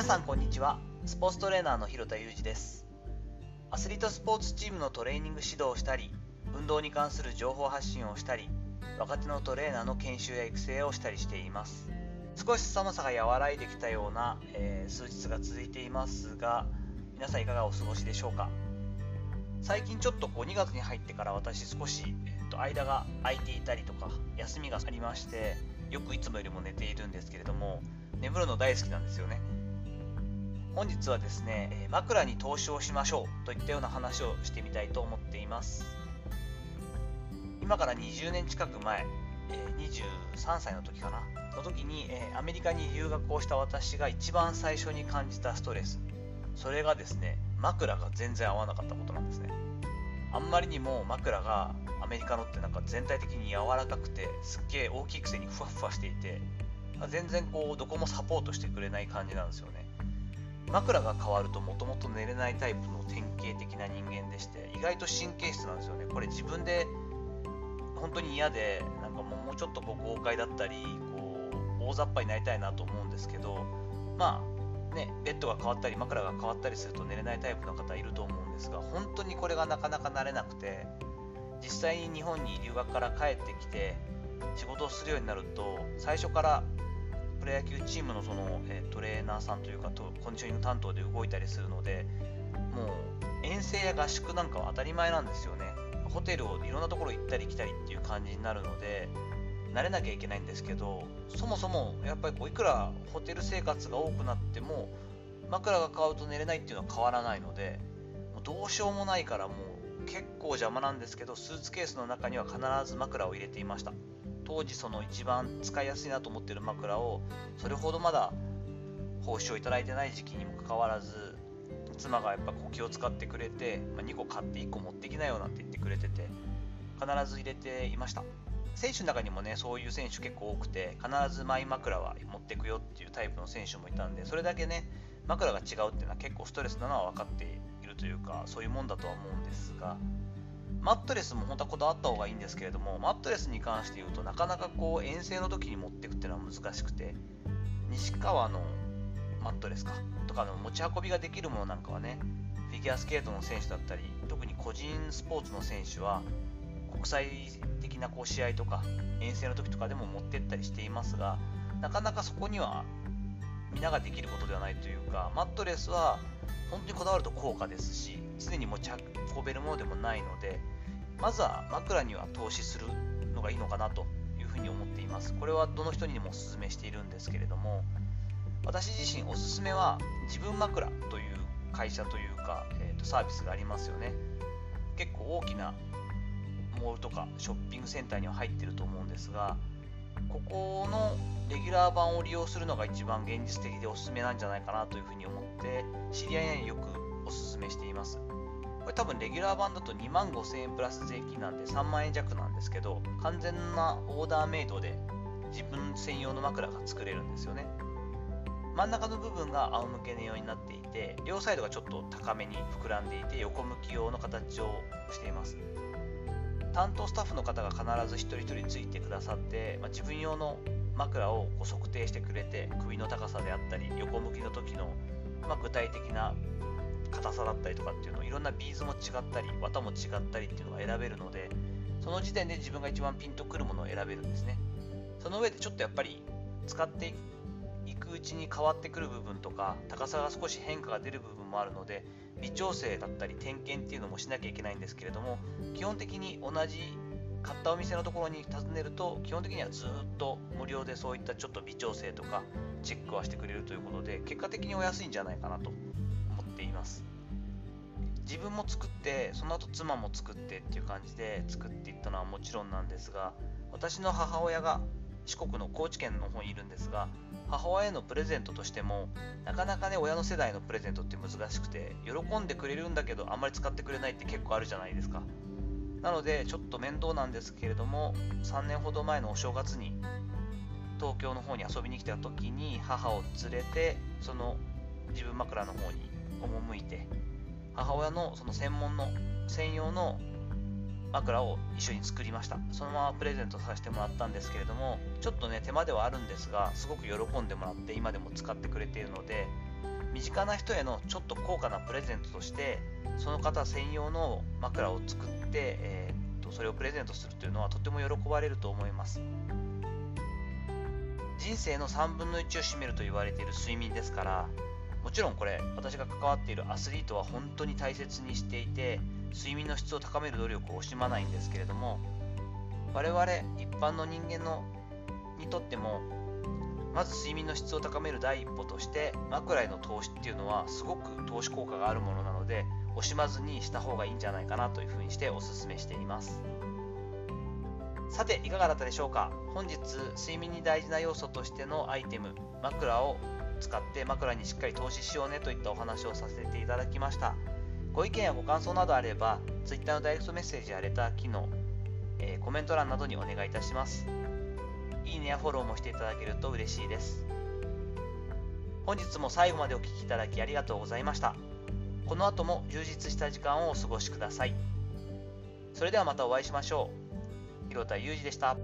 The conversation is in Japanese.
皆さんこんにちは。スポーツトレーナーの広田裕二です。アスリートスポーツチームのトレーニング指導をしたり運動に関する情報発信をしたり若手のトレーナーの研修や育成をしたりしています。少し寒さが和らいできたような、えー、数日が続いていますが皆さんいかがお過ごしでしょうか？最近ちょっとこう2月に入ってから私少し、えー、と間が空いていたりとか休みがありましてよくいつもよりも寝ているんですけれども眠るの大好きなんですよね。本日はですね枕に投資をしましょうといったような話をしてみたいと思っています。今から20年近く前23歳の時かな。の時にアメリカに留学をした私が一番最初に感じたストレス。それがですね枕が全然合わなかったことなんですね。あんまりにも枕がアメリカのってなんか全体的に柔らかくてすっげえ大きいくせにふわふわしていて全然こうどこもサポートしてくれない感じなんですよね。枕が変わるともともと寝れないタイプの典型的な人間でして意外と神経質なんですよね。これ自分で本当に嫌でなんかもうちょっとこう豪快だったりこう大雑把になりたいなと思うんですけどまあねベッドが変わったり枕が変わったりすると寝れないタイプの方いると思うんですが本当にこれがなかなか慣れなくて実際に日本に留学から帰ってきて仕事をするようになると最初からプロ野球チームのその、えトレーナーさんというかとコンディショニング担当で動いたりするのでもう遠征や合宿なんかは当たり前なんですよね。ホテルをいろんなところ行ったり来たりっていう感じになるので慣れなきゃいけないんですけどそもそもやっぱりこういくらホテル生活が多くなっても枕が変わると寝れないっていうのは変わらないのでもうどうしようもないからもう結構邪魔なんですけどスーツケースの中には必ず枕を入れていました。当時その一番使いやすいなと思ってる枕をそれほどまだ報酬をいただいてない時期にもかかわらず妻がやっぱこう気を使ってくれて、まあ、2個買って1個持ってきなよなんて言ってくれてて必ず入れていました。選手の中にもねそういう選手結構多くて必ずマイ枕は持ってくよっていうタイプの選手もいたんでそれだけね枕が違うっていうのは結構ストレスなのは分かっているというかそういうもんだとは思うんですがマットレスも本当はこだわった方がいいんですけれども、マットレスに関して言うとなかなかこう遠征の時に持っていくっていうのは難しくて、西川のマットレスかとかの持ち運びができるものなんかはね、フィギュアスケートの選手だったり、特に個人スポーツの選手は、国際的なこう試合とか遠征の時とかでも持ってったりしていますが、なかなかそこには皆ができることではないというか、マットレスは本当にこだわると高価ですし、常に持ち運べるものでもないので、まずは枕には投資するのがいいのかなというふうに思っています。これはどの人にもお勧めしているんですけれども、私自身おすすめは自分枕という会社というか、えー、とサービスがありますよね。結構大きなモールとかショッピングセンターには入ってると思うんですが、ここのレギュラー版を利用するのが一番現実的でおすすめなんじゃないかなというふうに思って知り合いによくおすすめしています。これ多分レギュラー版だと2万5000円プラス税金なんで3万円弱なんですけど完全なオーダーメイドで自分専用の枕が作れるんですよね真ん中の部分が仰向け寝用になっていて両サイドがちょっと高めに膨らんでいて横向き用の形をしています担当スタッフの方が必ず一人一人ついてくださって、まあ、自分用の枕をこう測定してくれて首の高さであったり横向きの時の、まあ、具体的な硬さだったりとかっていうのをいろんなビーズも違ったり綿も違ったりっていうのが選べるのでその時点で自分が一番ピンとくるものを選べるんですね。その上でちょっとやっぱり使っていくうちに変わってくる部分とか高さが少し変化が出る部分もあるので微調整だったり点検っていうのもしなきゃいけないんですけれども基本的に同じ買ったお店のところに訪ねると基本的にはずっと無料でそういったちょっと微調整とかチェックはしてくれるということで結果的にお安いんじゃないかなと。ています。自分も作ってその後妻も作ってっていう感じで作っていったのはもちろんなんですが私の母親が四国の高知県の方にいるんですが母親へのプレゼントとしてもなかなかね親の世代のプレゼントって難しくて喜んでくれるんだけどあんまり使ってくれないって結構あるじゃないですか。なのでちょっと面倒なんですけれども3年ほど前のお正月に東京の方に遊びに来た時に母を連れてその自分枕の方に赴いて母親のその専門の専用の枕を一緒に作りました。そのままプレゼントさせてもらったんですけれどもちょっとね手間ではあるんですがすごく喜んでもらって今でも使ってくれているので身近な人へのちょっと高価なプレゼントとしてその方専用の枕を作って、えー、とそれをプレゼントするというのはとても喜ばれると思います。人生の3分の1を占めると言われている睡眠ですからもちろんこれ私が関わっているアスリートは本当に大切にしていて睡眠の質を高める努力を惜しまないんですけれども我々一般の人間のにとってもまず睡眠の質を高める第一歩として枕への投資っていうのはすごく投資効果があるものなので惜しまずにした方がいいんじゃないかなというふうにしてお勧めしています。さていかがだったでしょうか？本日睡眠に大事な要素としてのアイテム枕を使って枕にしっかり投資しようねといったお話をさせていただきました。ご意見やご感想などあれば Twitter のダイレクトメッセージやレター機能、えー、コメント欄などにお願いいたします。いいねやフォローもしていただけると嬉しいです。本日も最後までお聴きいただきありがとうございました。この後も充実した時間をお過ごしください。それではまたお会いしましょう。広田裕二でした。